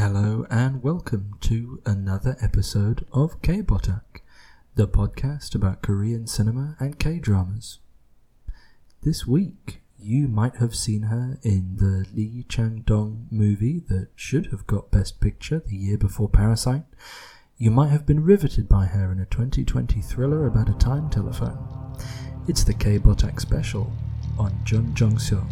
Hello and welcome to another episode of K-Botak, the podcast about Korean cinema and K-dramas. This week, you might have seen her in the Lee Chang-dong movie that should have got Best Picture the year before Parasite. You might have been riveted by her in a 2020 thriller about a time telephone. It's the K-Botak special on Jeon Jong-seo.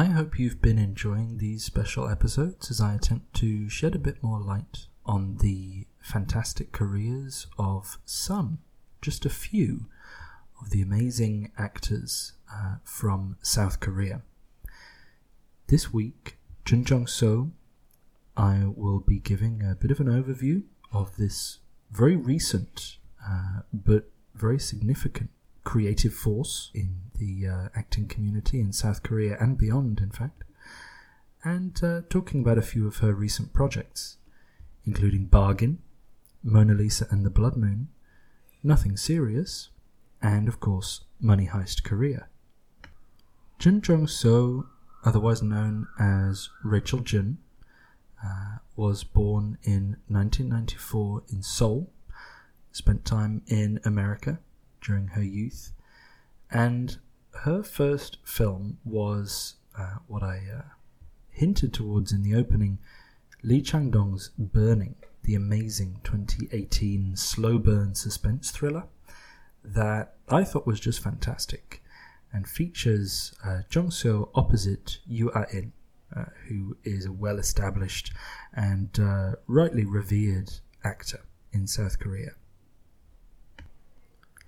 I hope you've been enjoying these special episodes as I attempt to shed a bit more light on the fantastic careers of some, just a few, of the amazing actors uh, from South Korea. This week, Jeon Jong Seo, I will be giving a bit of an overview of this very recent uh, but very significant creative force in the uh, acting community in South Korea and beyond, in fact, and uh, talking about a few of her recent projects, including Bargain, Mona Lisa and the Blood Moon, Nothing Serious, and of course, Money Heist Korea. Jeon Jong Seo, otherwise known as Rachel Jun, uh, was born in 1994 in Seoul, spent time in America during her youth, and her first film was uh, what I uh, hinted towards in the opening Lee Chang Dong's Burning, the amazing 2018 slow burn suspense thriller that I thought was just fantastic and features uh, Jong Seo opposite Yoo Ah In, uh, who is a well established and uh, rightly revered actor in South Korea.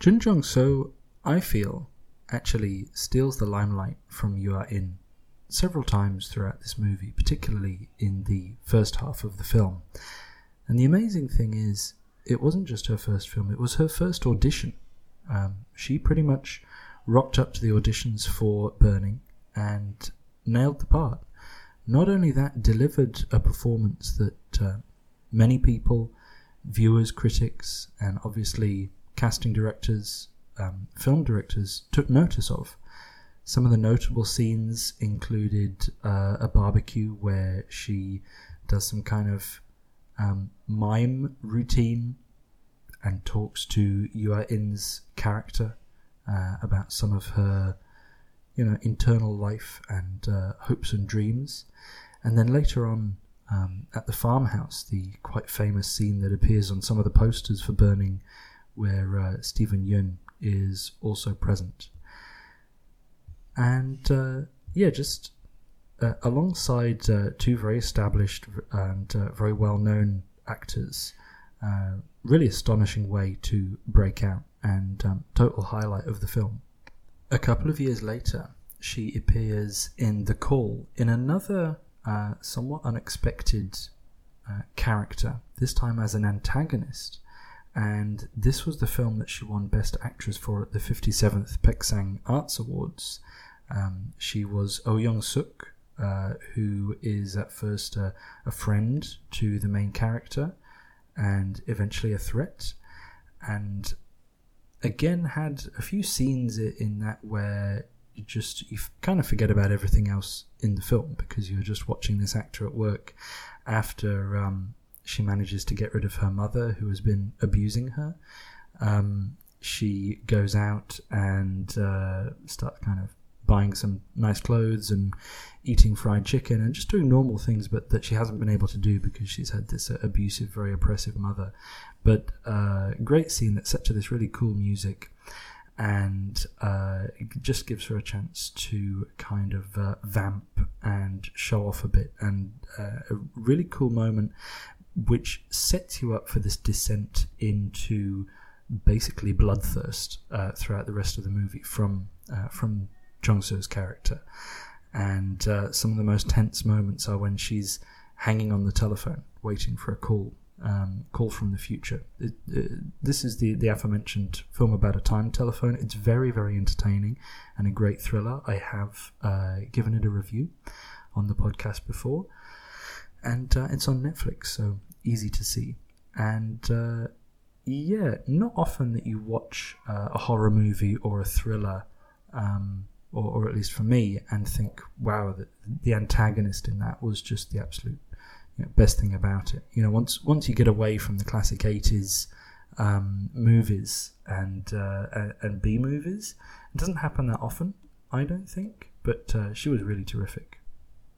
Jeon Jong Seo, I feel, actually steals the limelight from Ah In several times throughout this movie, particularly in the first half of the film. And the amazing thing is, it wasn't just her first film, it was her first audition. Um, she pretty much rocked up to the auditions for Burning and nailed the part. Not only that, delivered a performance that uh, many people, viewers, critics, and obviously casting directors, um, film directors took notice of. Some of the notable scenes included uh, a barbecue where she does some kind of um, mime routine and talks to Ah In's character uh, about some of her, you know, internal life and uh, hopes and dreams. And then later on, um, at the farmhouse, the quite famous scene that appears on some of the posters for Burning, where uh, Steven Yeun is also present. And uh, yeah, just uh, alongside uh, two very established and uh, very well known actors, uh, really astonishing way to break out and um, total highlight of the film. A couple of years later, she appears in The Call in another uh, somewhat unexpected character, this time as an antagonist and this was the film that she won Best Actress for at the 57th Baeksang Arts Awards. Um, she was Oh Young Suk, uh, who is at first a, a, friend to the main character and eventually a threat, and again had a few scenes in that where you just you kind of forget about everything else in the film because you're just watching this actor at work after um, she manages to get rid of her mother who has been abusing her. Um, she goes out and uh, starts kind of buying some nice clothes and eating fried chicken and just doing normal things, but that she hasn't been able to do because she's had this uh, abusive, very oppressive mother. But uh, great scene that's set to this really cool music. and uh, it just gives her a chance to kind of uh, vamp and show off a bit, and uh, a really cool moment which sets you up for this descent into basically bloodthirst uh, throughout the rest of the movie from uh, from Jung So's character, and uh, some of the most tense moments are when she's hanging on the telephone waiting for a call um, Call from the Future. It, it, this is the, the aforementioned film about a time telephone. It's very, very entertaining and a great thriller. I have uh, given it a review on the podcast before, and uh, it's on Netflix, so easy to see. And uh, yeah, not often that you watch uh, a horror movie or a thriller. Um, or, or, at least for me, and think, wow, the, the antagonist in that was just the absolute you know, best thing about it. You know, once once you get away from the classic '80s um, movies and uh, and B movies, it doesn't happen that often. I don't think, but uh, she was really terrific.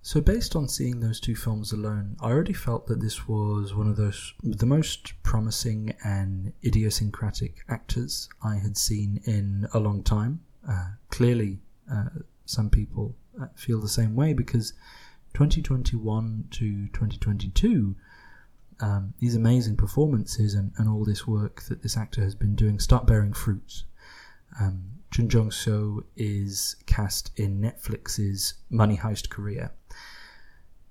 So, based on seeing those two films alone, I already felt that this was one of those the most promising and idiosyncratic actors I had seen in a long time. Uh, clearly, uh, some people uh, feel the same way because 2021 to 2022, um, these amazing performances and, and all this work that this actor has been doing start bearing fruits. Um, Jeon Jong Seo is cast in Netflix's Money Heist Korea.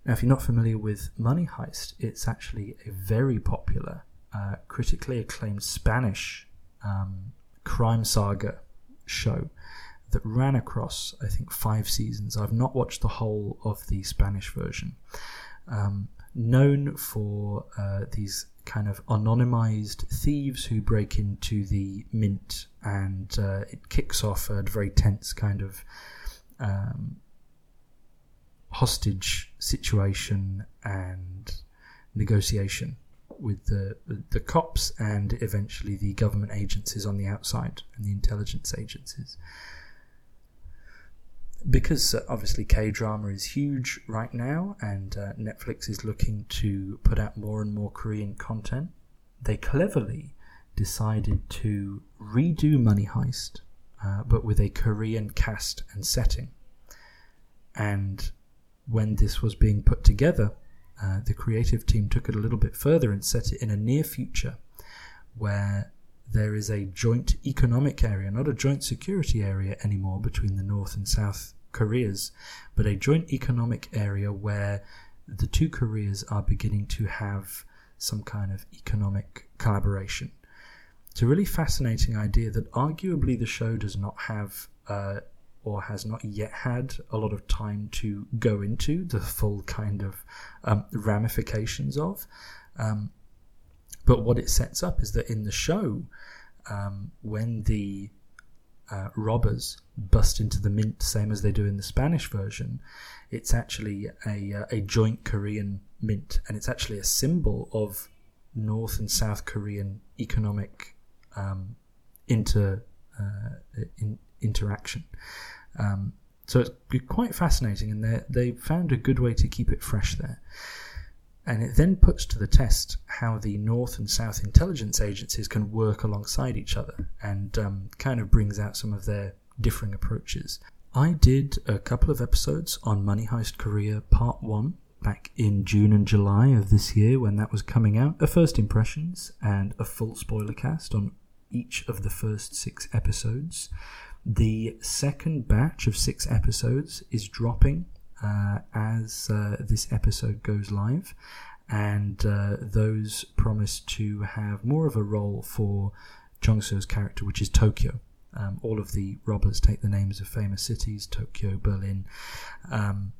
Now, if you're not familiar with Money Heist, it's actually a very popular, uh, critically acclaimed Spanish um, crime saga show that ran across, I think, five seasons. I've not watched the whole of the Spanish version. Um, known for uh, these kind of anonymized thieves who break into the mint, and uh, it kicks off a very tense kind of um, hostage situation and negotiation with the the cops and eventually the government agencies on the outside and the intelligence agencies because uh, obviously K drama is huge right now, and uh, Netflix is looking to put out more and more Korean content, they cleverly decided to redo Money Heist, uh, but with a Korean cast and setting. And when this was being put together, uh, the creative team took it a little bit further and set it in a near future where there is a joint economic area, not a joint security area anymore between the North and South Koreas, but a joint economic area where the two Koreas are beginning to have some kind of economic collaboration. It's a really fascinating idea that arguably the show does not have uh, or has not yet had a lot of time to go into the full kind of um, ramifications of. Um, but what it sets up is that in the show, um, when the uh, robbers bust into the mint, same as they do in the Spanish version, it's actually a, uh, a joint Korean mint, and it's actually a symbol of North and South Korean economic um, inter uh, in, interaction. Um, so it's quite fascinating, and they they found a good way to keep it fresh there. And it then puts to the test how the North and South intelligence agencies can work alongside each other and um, kind of brings out some of their differing approaches. I did a couple of episodes on Money Heist Korea Part 1 back in June and July of this year when that was coming out. A first impressions and a full spoiler cast on each of the first six episodes. The second batch of six episodes is dropping uh, as uh, this episode goes live, and uh, those promise to have more of a role for So's character, which is Tokyo. Um, all of the robbers take the names of famous cities, Tokyo, Berlin, um,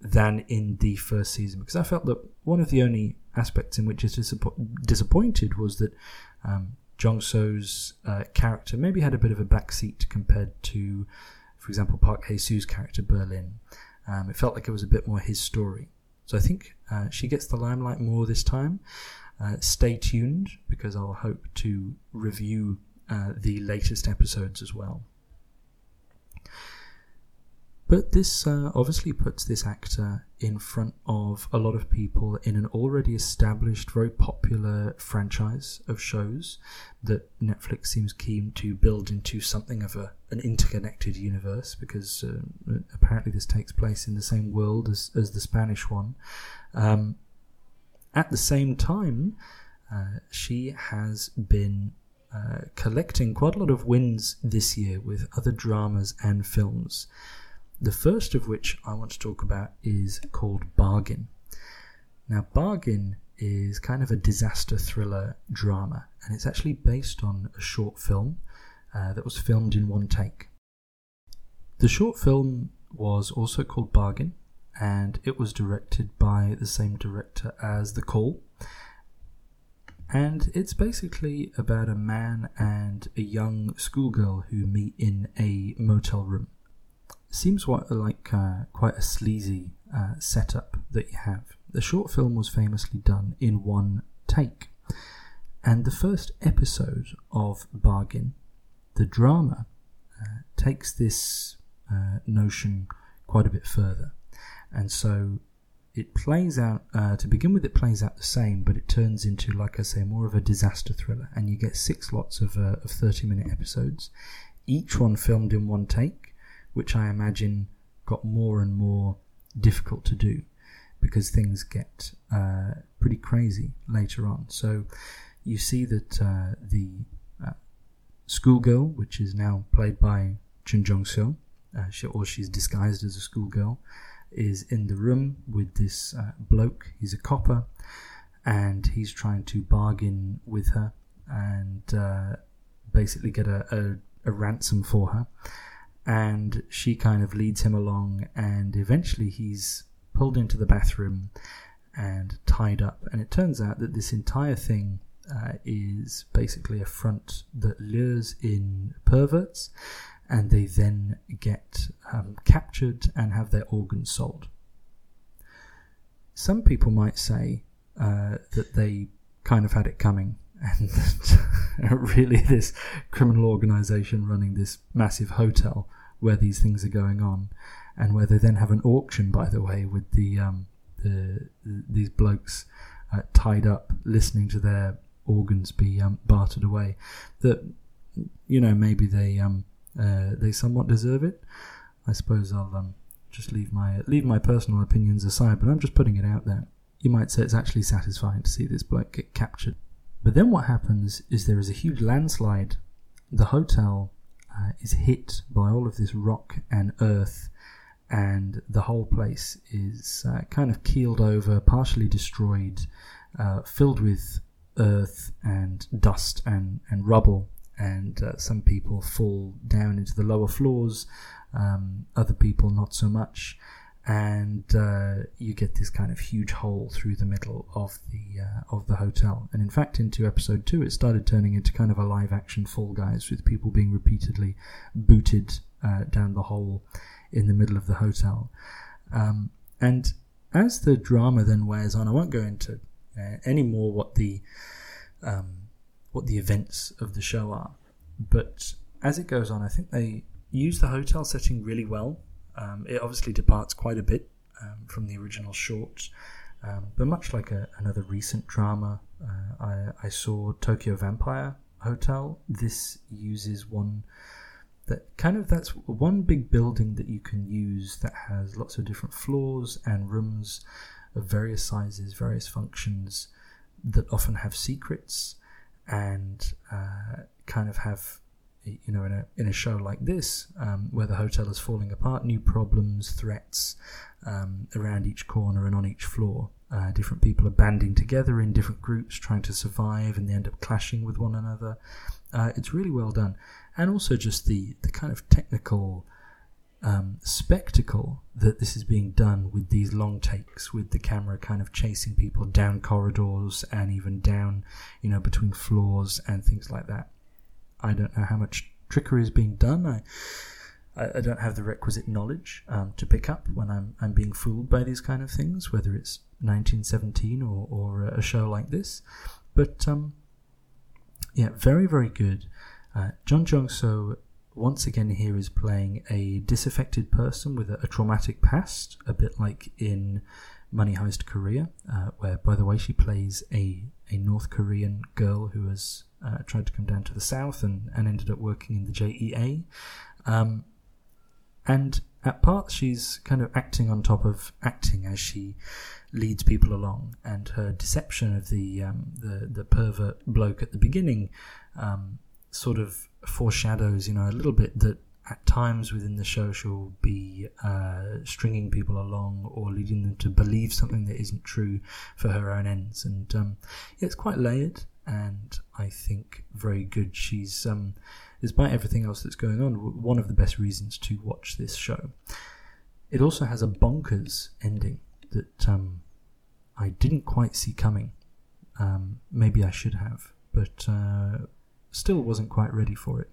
than in the first season. Because I felt that one of the only aspects in which it's disappointed was that um, Jung So's uh, character maybe had a bit of a backseat compared to, for example, Park Hae Soo's character Berlin. Um, it felt like it was a bit more his story. So I think uh, she gets the limelight more this time. Uh, stay tuned because I'll hope to review uh, the latest episodes as well. But this uh, obviously puts this actor in front of a lot of people in an already established, very popular franchise of shows that Netflix seems keen to build into something of a, an interconnected universe because uh, apparently this takes place in the same world as, as the Spanish one. Um, at the same time, uh, she has been uh, collecting quite a lot of wins this year with other dramas and films. The first of which I want to talk about is called Bargain. Now, Bargain is kind of a disaster thriller drama, and it's actually based on a short film uh, that was filmed in one take. The short film was also called Bargain, and it was directed by the same director as The Call. And it's basically about a man and a young schoolgirl who meet in a motel room seems what, like uh, quite a sleazy uh, setup that you have. The short film was famously done in one take, and the first episode of Bargain, the drama, uh, takes this uh, notion quite a bit further, and so it plays out uh, to begin with. It plays out the same, but it turns into, like I say, more of a disaster thriller, and you get six lots of, uh, of thirty-minute episodes, each one filmed in one take which I imagine got more and more difficult to do because things get uh, pretty crazy later on. So you see that uh, the uh, schoolgirl, which is now played by Jeon Jong Seo, uh, she, or she's disguised as a schoolgirl, is in the room with this uh, bloke. He's a copper, and he's trying to bargain with her and uh, basically get a, a, a ransom for her and she kind of leads him along, and eventually he's pulled into the bathroom and tied up. And it turns out that this entire thing uh, is basically a front that lures in perverts, and they then get um, captured and have their organs sold. Some people might say uh, that they kind of had it coming and really this criminal organization running this massive hotel where these things are going on, and where they then have an auction, by the way, with the um, the, these blokes uh, tied up, listening to their organs be um, bartered away. That you know maybe they um, uh, they somewhat deserve it. I suppose I'll um, just leave my leave my personal opinions aside, but I'm just putting it out there. You might say it's actually satisfying to see this bloke get captured. But then what happens is there is a huge landslide. The hotel uh, is hit by all of this rock and earth, and the whole place is uh, kind of keeled over, partially destroyed, uh, filled with earth and dust and, and rubble. And uh, some people fall down into the lower floors, um, other people not so much and uh, you get this kind of huge hole through the middle of the uh, of the hotel. And in fact, into episode two, it started turning into kind of a live action Fall Guys with people being repeatedly booted uh, down the hole in the middle of the hotel. Um, and as the drama then wears on, I won't go into uh, any more what the um, what the events of the show are, but as it goes on, I think they use the hotel setting really well um, it obviously departs quite a bit um, from the original short, um, but much like a, another recent drama, uh, I, I, saw Tokyo Vampire Hotel. This uses one that kind of that's one big building that you can use that has lots of different floors and rooms of various sizes, various functions that often have secrets and uh, kind of have you know, in a in a show like this, um, where the hotel is falling apart, new problems, threats um, around each corner and on each floor. Uh, different people are banding together in different groups, trying to survive, and they end up clashing with one another. Uh, it's really well done, and also just the the kind of technical um, spectacle that this is being done with these long takes, with the camera kind of chasing people down corridors and even down, you know, between floors and things like that. I don't know how much trickery is being done. I I, don't have the requisite knowledge um, to pick up when I'm I'm being fooled by these kind of things, whether it's 1917 or or a show like this. But um, yeah, very very good. Uh, Jeon Jong Seo once again here is playing a disaffected person with a, a traumatic past, a bit like in Money Heist Korea, uh, where, by the way, she plays a, a North Korean girl who has uh, tried to come down to the south and, and ended up working in the JEA. Um, and at parts, she's kind of acting on top of acting as she leads people along, and her deception of the um, the, the pervert bloke at the beginning um, sort of foreshadows, you know, a little bit that at times within the show she'll be uh, stringing people along or leading them to believe something that isn't true for her own ends. And um, yeah, it's quite layered and I think very good. She's, um, despite everything else that's going on, one of the best reasons to watch this show. It also has a bonkers ending that um, I didn't quite see coming. Um, maybe I should have, but uh, still wasn't quite ready for it.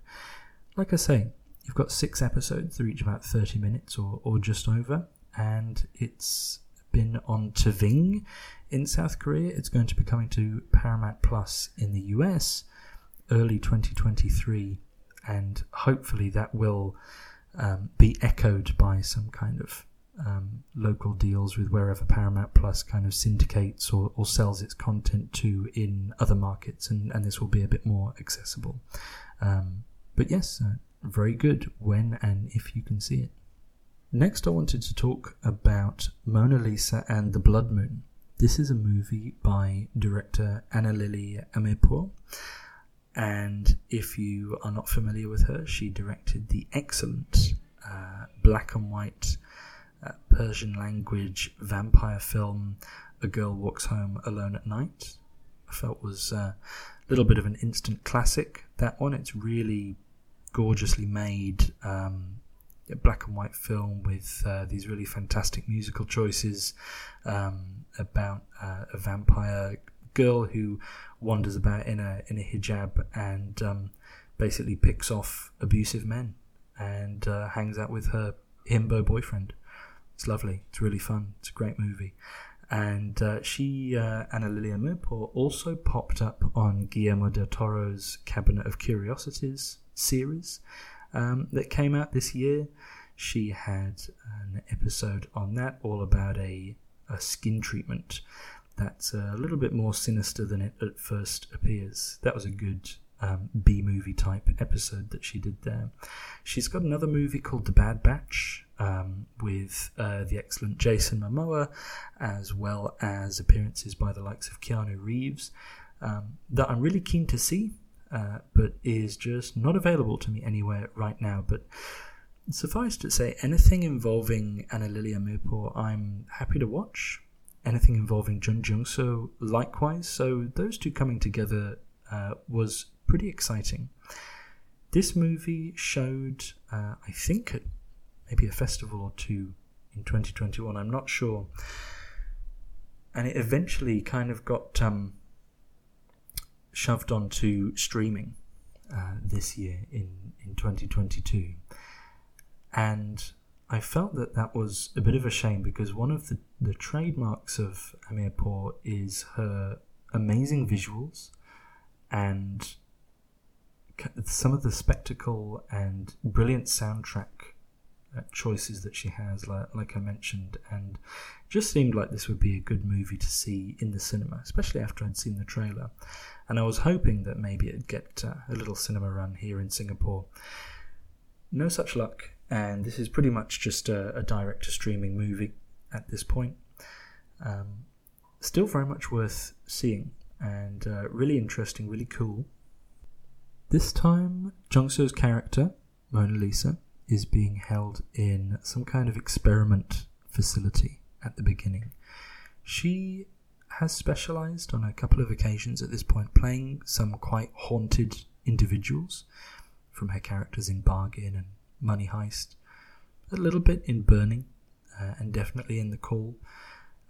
Like I say, you've got six episodes, they're each about 30 minutes or, or just over, and it's been on TVING in South Korea. It's going to be coming to Paramount Plus in the US early 2023, and hopefully that will um, be echoed by some kind of um, local deals with wherever Paramount Plus kind of syndicates or, or sells its content to in other markets, and, and this will be a bit more accessible. Um, but yes, uh, very good when and if you can see it. Next, I wanted to talk about Mona Lisa and the Blood Moon. This is a movie by director Ana Lily Amirpour. And if you are not familiar with her, she directed the excellent uh, black and white uh, Persian language vampire film A Girl Walks Home Alone at Night. I felt was uh, a little bit of an instant classic. That one, it's really gorgeously made um, black and white film with uh, these really fantastic musical choices um, about uh, a vampire girl who wanders about in a in a hijab and um, basically picks off abusive men and uh, hangs out with her himbo boyfriend. It's lovely. It's really fun. It's a great movie. And uh, she, uh, Ana Lily Amirpour, also popped up on Guillermo del Toro's Cabinet of Curiosities series um, that came out this year. She had an episode on that all about a, a skin treatment that's a little bit more sinister than it at first appears. That was a good um, B movie type episode that she did there. She's got another movie called The Bad Batch um, with uh, the excellent Jason Momoa, as well as appearances by the likes of Keanu Reeves, um, that I'm really keen to see, uh, but is just not available to me anywhere right now. But suffice to say, anything involving Ana Lily Amirpour, I'm happy to watch. Anything involving Jeon Jong Seo, likewise. So those two coming together uh, was pretty exciting. This movie showed, uh, I think, at maybe a festival or two in 2021. I'm not sure. And it eventually kind of got um, shoved onto streaming uh, this year in, in 2022. And I felt that that was a bit of a shame because one of the, the trademarks of Amirpour is her amazing visuals and some of the spectacle and brilliant soundtrack choices that she has, like, like I mentioned, and just seemed like this would be a good movie to see in the cinema, especially after I'd seen the trailer. And I was hoping that maybe it'd get uh, a little cinema run here in Singapore. No such luck, and this is pretty much just a, a direct to streaming movie at this point. Um, still very much worth seeing, and uh, really interesting, really cool. This time, Jung So's character, Mona Lisa, is being held in some kind of experiment facility at the beginning. She has specialized on a couple of occasions at this point, playing some quite haunted individuals from her characters in Bargain and Money Heist, a little bit in Burning, uh, and definitely in The Call.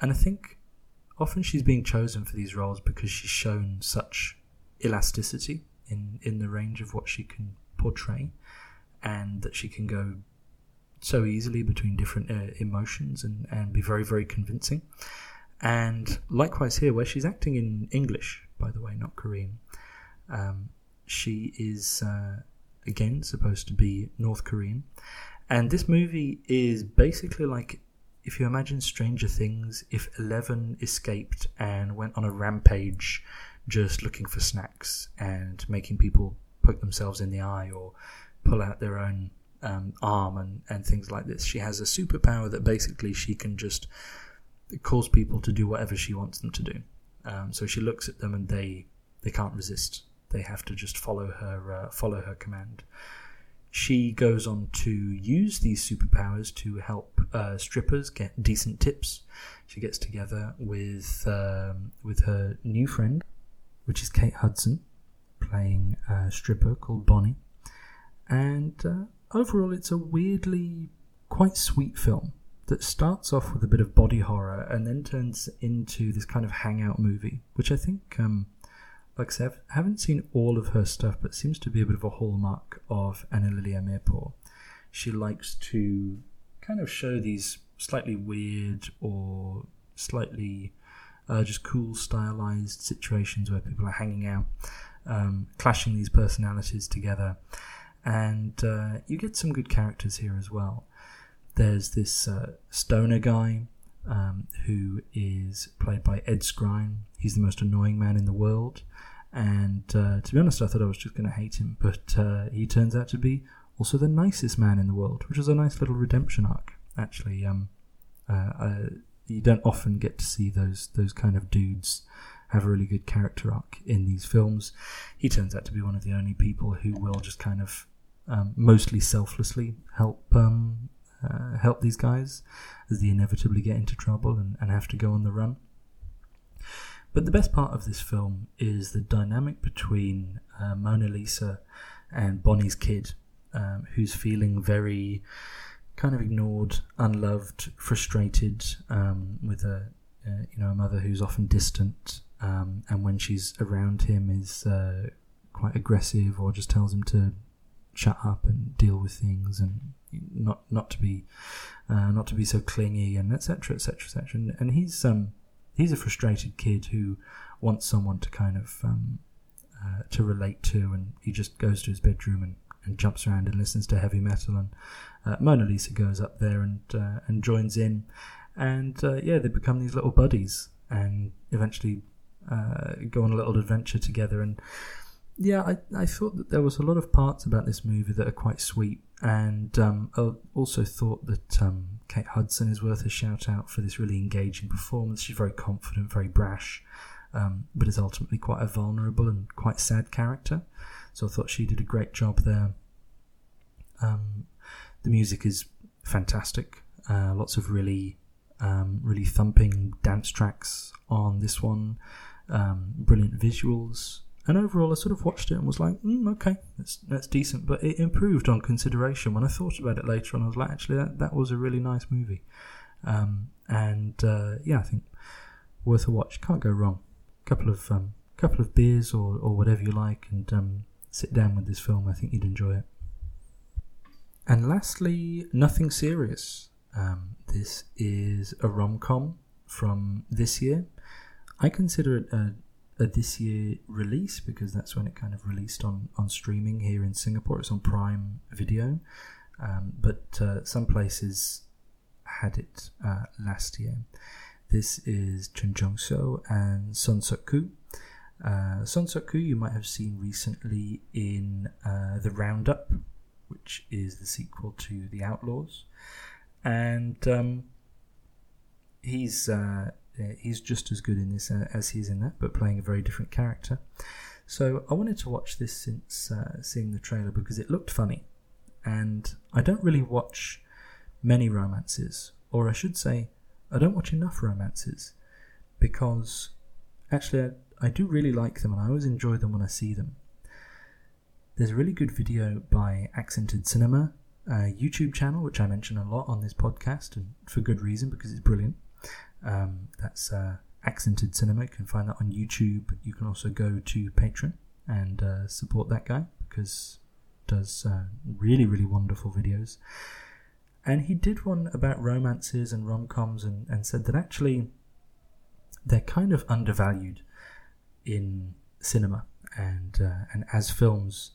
And I think often she's being chosen for these roles because she's shown such elasticity in, in the range of what she can portray, and that she can go so easily between different uh, emotions and, and be very, very convincing. And likewise here, where she's acting in English, by the way, not Korean, um, she is uh, again supposed to be North Korean. And this movie is basically like if you imagine Stranger Things, if Eleven escaped and went on a rampage just looking for snacks and making people poke themselves in the eye or pull out their own um, arm and, and things like this. She has a superpower that basically she can just cause people to do whatever she wants them to do. Um, so she looks at them and they they can't resist. They have to just follow her uh, follow her command. She goes on to use these superpowers to help uh, strippers get decent tips. She gets together with um, with her new friend, which is Kate Hudson, playing a stripper called Bonnie. And uh, overall, it's a weirdly quite sweet film that starts off with a bit of body horror and then turns into this kind of hangout movie, which I think um, like I said, I haven't seen all of her stuff, but seems to be a bit of a hallmark of Ana Lily Amirpour. She likes to kind of show these slightly weird or slightly uh, just cool stylized situations where people are hanging out, um, clashing these personalities together. And uh, you get some good characters here as well. There's this uh, stoner guy um, who is played by Ed Skrein. He's the most annoying man in the world. And uh, to be honest, I thought I was just going to hate him, but uh, he turns out to be also the nicest man in the world, which is a nice little redemption arc. Actually, um, uh, you don't often get to see those those kind of dudes have a really good character arc in these films. He turns out to be one of the only people who will just kind of um, mostly selflessly help um, uh, help these guys as they inevitably get into trouble and, and have to go on the run. But the best part of this film is the dynamic between uh, Mona Lisa and Bonnie's kid, um, who's feeling very kind of ignored, unloved, frustrated, um, with a uh, you know a mother who's often distant, um, and when she's around him is uh, quite aggressive or just tells him to shut up and deal with things and not not to be uh, not to be so clingy and etc etc etc and, he's um he's a frustrated kid who wants someone to kind of um, uh, to relate to, and he just goes to his bedroom and, and jumps around and listens to heavy metal. And uh, Mona Lisa goes up there and uh, and joins in, and uh, yeah, they become these little buddies, and eventually uh, go on a little adventure together. And yeah, I I thought that there was a lot of parts about this movie that are quite sweet, and um, I also thought that um, Kate Hudson is worth a shout out for this really engaging performance. She's very confident, very brash, um, but is ultimately quite a vulnerable and quite sad character. So I thought she did a great job there. Um, the music is fantastic. Uh, lots of really, um, really thumping dance tracks on this one. Um, brilliant visuals. And overall, I sort of watched it and was like, mm, okay, that's that's decent. But it improved on consideration. When I thought about it later on, I was like, actually, that, that was a really nice movie. Um, and uh, yeah, I think worth a watch. Can't go wrong. Couple of um, couple of beers or, or whatever you like, and um, sit down with this film. I think you'd enjoy it. And lastly, nothing serious. Um, this is a rom com from this year. I consider it a a this year release because that's when it kind of released on, on streaming here in Singapore. It's on Prime Video, um, but uh, some places had it uh, last year. This is Jeon Jong Seo and Son Seok Koo. Uh, Son Seok Koo you might have seen recently in uh, The Roundup, which is the sequel to The Outlaws, and um, he's uh, he's just as good in this uh, as is in that, but playing a very different character. So I wanted to watch this since uh, seeing the trailer because it looked funny, and I don't really watch many romances, or I should say, I don't watch enough romances because actually I, I do really like them and I always enjoy them when I see them. There's a really good video by Accented Cinema, a YouTube channel which I mention a lot on this podcast, and for good reason because it's brilliant. Um, that's uh, Accented Cinema. You can find that on YouTube. You can also go to Patreon and uh, support that guy because does uh, really really wonderful videos. And he did one about romances and rom coms and, and said that actually they're kind of undervalued in cinema and uh, and as films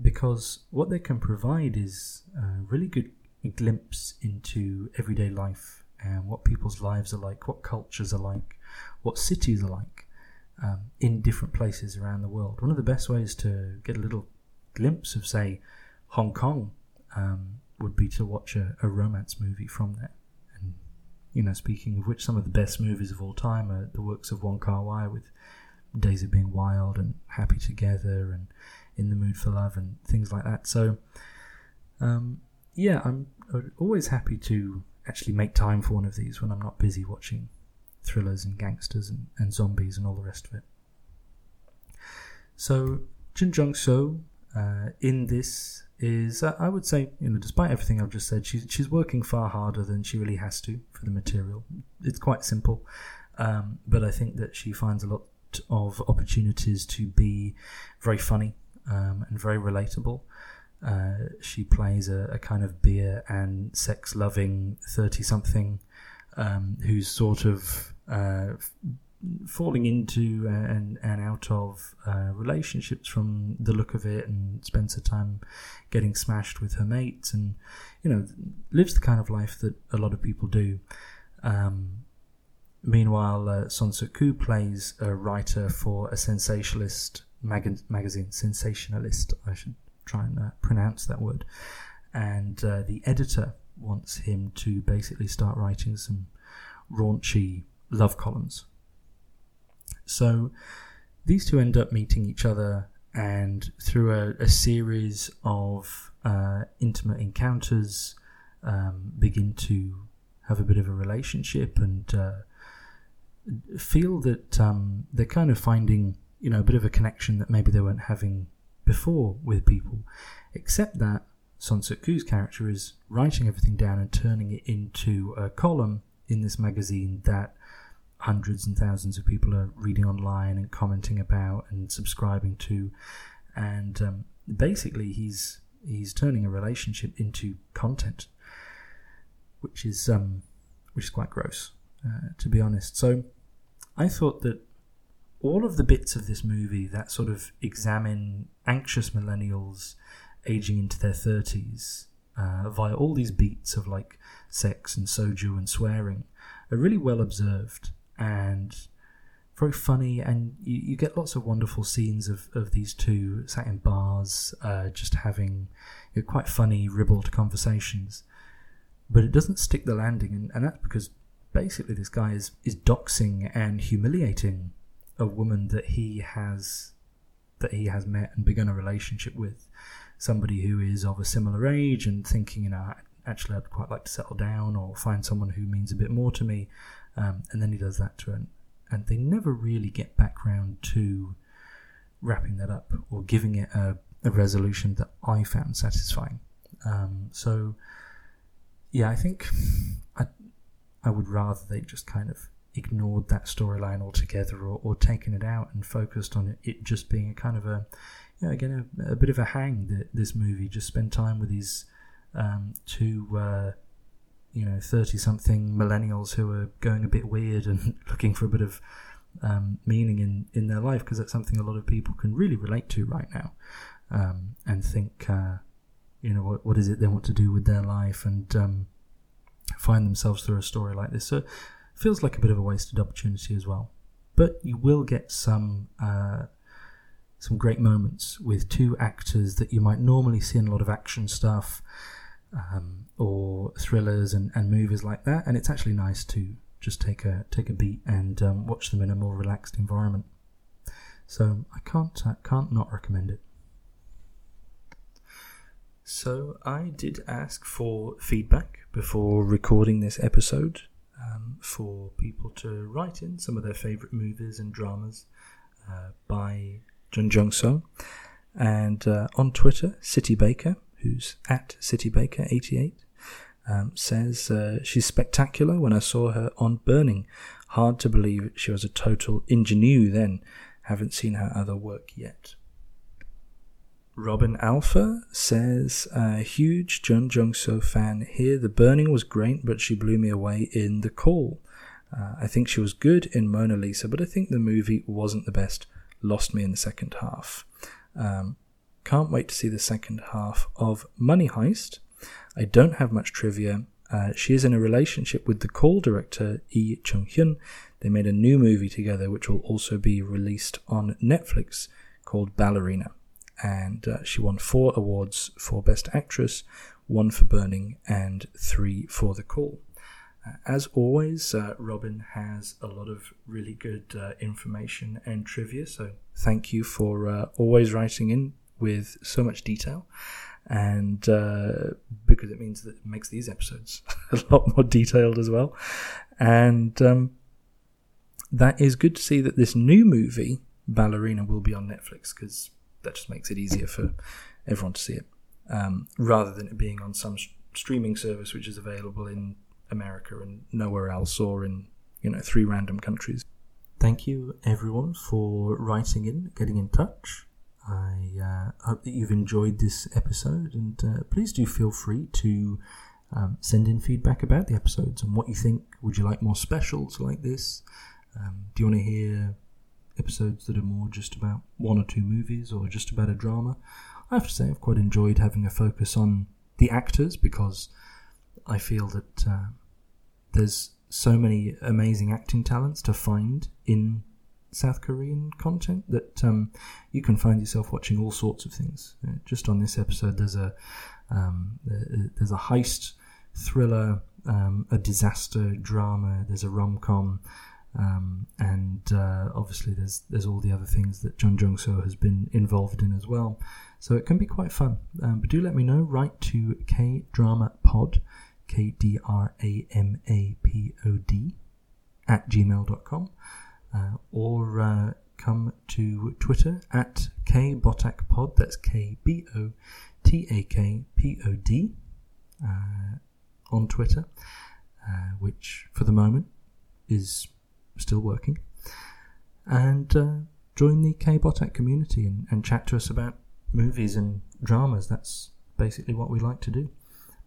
because what they can provide is a really good glimpse into everyday life and what people's lives are like, what cultures are like, what cities are like um, in different places around the world. One of the best ways to get a little glimpse of, say, Hong Kong um, would be to watch a, a, romance movie from there. And, you know, speaking of which, some of the best movies of all time are the works of Wong Kar Wai with Days of Being Wild and Happy Together and In the Mood for Love and things like that. So, um, yeah, I'm always happy to actually make time for one of these when I'm not busy watching thrillers and gangsters and, and zombies and all the rest of it. So, Jeon Jong Seo uh, in this is, uh, I would say, you know, despite everything I've just said, she's she's working far harder than she really has to for the material. It's quite simple, um, but I think that she finds a lot of opportunities to be very funny um, and very relatable. Uh, she plays a, a, kind of beer and sex loving 30 something um, who's sort of uh, falling into and, and out of uh, relationships from the look of it and spends her time getting smashed with her mates and you know lives the kind of life that a lot of people do. Um, meanwhile uh, Son Suk-koo plays a writer for a sensationalist mag- magazine sensationalist I should try and uh, pronounce that word. And uh, the editor wants him to basically start writing some raunchy love columns. So these two end up meeting each other, and through a, a series of uh, intimate encounters, um, begin to have a bit of a relationship and uh, feel that um, they're kind of finding, you know, a bit of a connection that maybe they weren't having before with people, except that Son Suk-koo's character is writing everything down and turning it into a column in this magazine that hundreds and thousands of people are reading online and commenting about and subscribing to, and um, basically he's he's turning a relationship into content, which is um, which is quite gross, uh, to be honest. So I thought that all of the bits of this movie that sort of examine anxious millennials aging into their thirties uh, via all these beats of like sex and soju and swearing are really well observed and very funny, and you, you get lots of wonderful scenes of, of these two sat in bars, uh, just having you know, quite funny, ribald conversations. But it doesn't stick the landing, and, and that's because basically this guy is, is doxing and humiliating a woman that he has that he has met and begun a relationship with somebody who is of a similar age and thinking you know actually I'd quite like to settle down or find someone who means a bit more to me um, and then he does that to her, and they never really get back round to wrapping that up or giving it a, a resolution that I found satisfying. Um, so, yeah, I think I I would rather they just kind of ignored that storyline altogether or, or taken it out and focused on it, just being a kind of a, you know, again, a, a bit of a hang that this movie just spend time with these um, two uh, you know, 30 something millennials who are going a bit weird and looking for a bit of um, meaning in, in their life because that's something a lot of people can really relate to right now um, and think, uh, you know, what, what is it they want to do with their life and um, find themselves through a story like this. So feels like a bit of a wasted opportunity as well. But you will get some. Uh, some great moments with two actors that you might normally see in a lot of action stuff um, or thrillers and, and movies like that. And it's actually nice to just take a take a beat and um, watch them in a more relaxed environment. So I can't uh, can't not recommend it. So I did ask for feedback before recording this episode um, for people to write in some of their favourite movies and dramas uh, by Jeon Jong Seo. And uh, on Twitter, City Baker who's at CityBaker88, um, says uh, she's spectacular when I saw her on Burning. Hard to believe she was a total ingenue then. Haven't seen her other work yet. Robin Alpha says, uh, huge Jeon Jong Seo fan here. The Burning was great, but she blew me away in The Call. Uh, I think she was good in Mona Lisa, but I think the movie wasn't the best. Lost me in the second half. Um, can't wait to see the second half of Money Heist. I don't have much trivia. Uh, she is in a relationship with the call director Lee Chung Hyun. They made a new movie together, which will also be released on Netflix called Ballerina. And uh, she won four awards for Best Actress, one for Burning, and three for The Call. Uh, as always, uh, Robin has a lot of really good uh, information and trivia, so thank you for uh, always writing in with so much detail. And uh, because it means that it makes these episodes a lot more detailed as well. And um, that is good to see that this new movie, Ballerina, will be on Netflix because that just makes it easier for everyone to see it um, rather than it being on some streaming service which is available in America and nowhere else or in you know three random countries. Thank you everyone for writing in, getting in touch. I uh, hope that you've enjoyed this episode, and uh, please do feel free to um, send in feedback about the episodes and what you think. Would you like more specials like this? Um, do you want to hear episodes that are more just about one or two movies or just about a drama? I have to say, I've quite enjoyed having a focus on the actors because I feel that uh, there's so many amazing acting talents to find in South Korean content that um, you can find yourself watching all sorts of things. Uh, just on this episode, there's a um, there's a heist thriller, um, a disaster drama, there's a rom com, um, and uh, obviously there's there's all the other things that Jeon Jong Seo has been involved in as well. So it can be quite fun. Um, but do let me know. Write to K Drama Pod, K D R A M A P O D, at gmail.com uh, or uh, come to Twitter at K Botak Pod. That's K B O T A K P O D uh, on Twitter, uh, which for the moment is still working. And uh, join the K Botak community and, and chat to us about movies and dramas. That's basically what we like to do.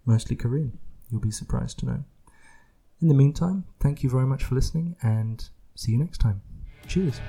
Mostly Korean, you'll be surprised to know. In the meantime, thank you very much for listening and See you next time. Cheers.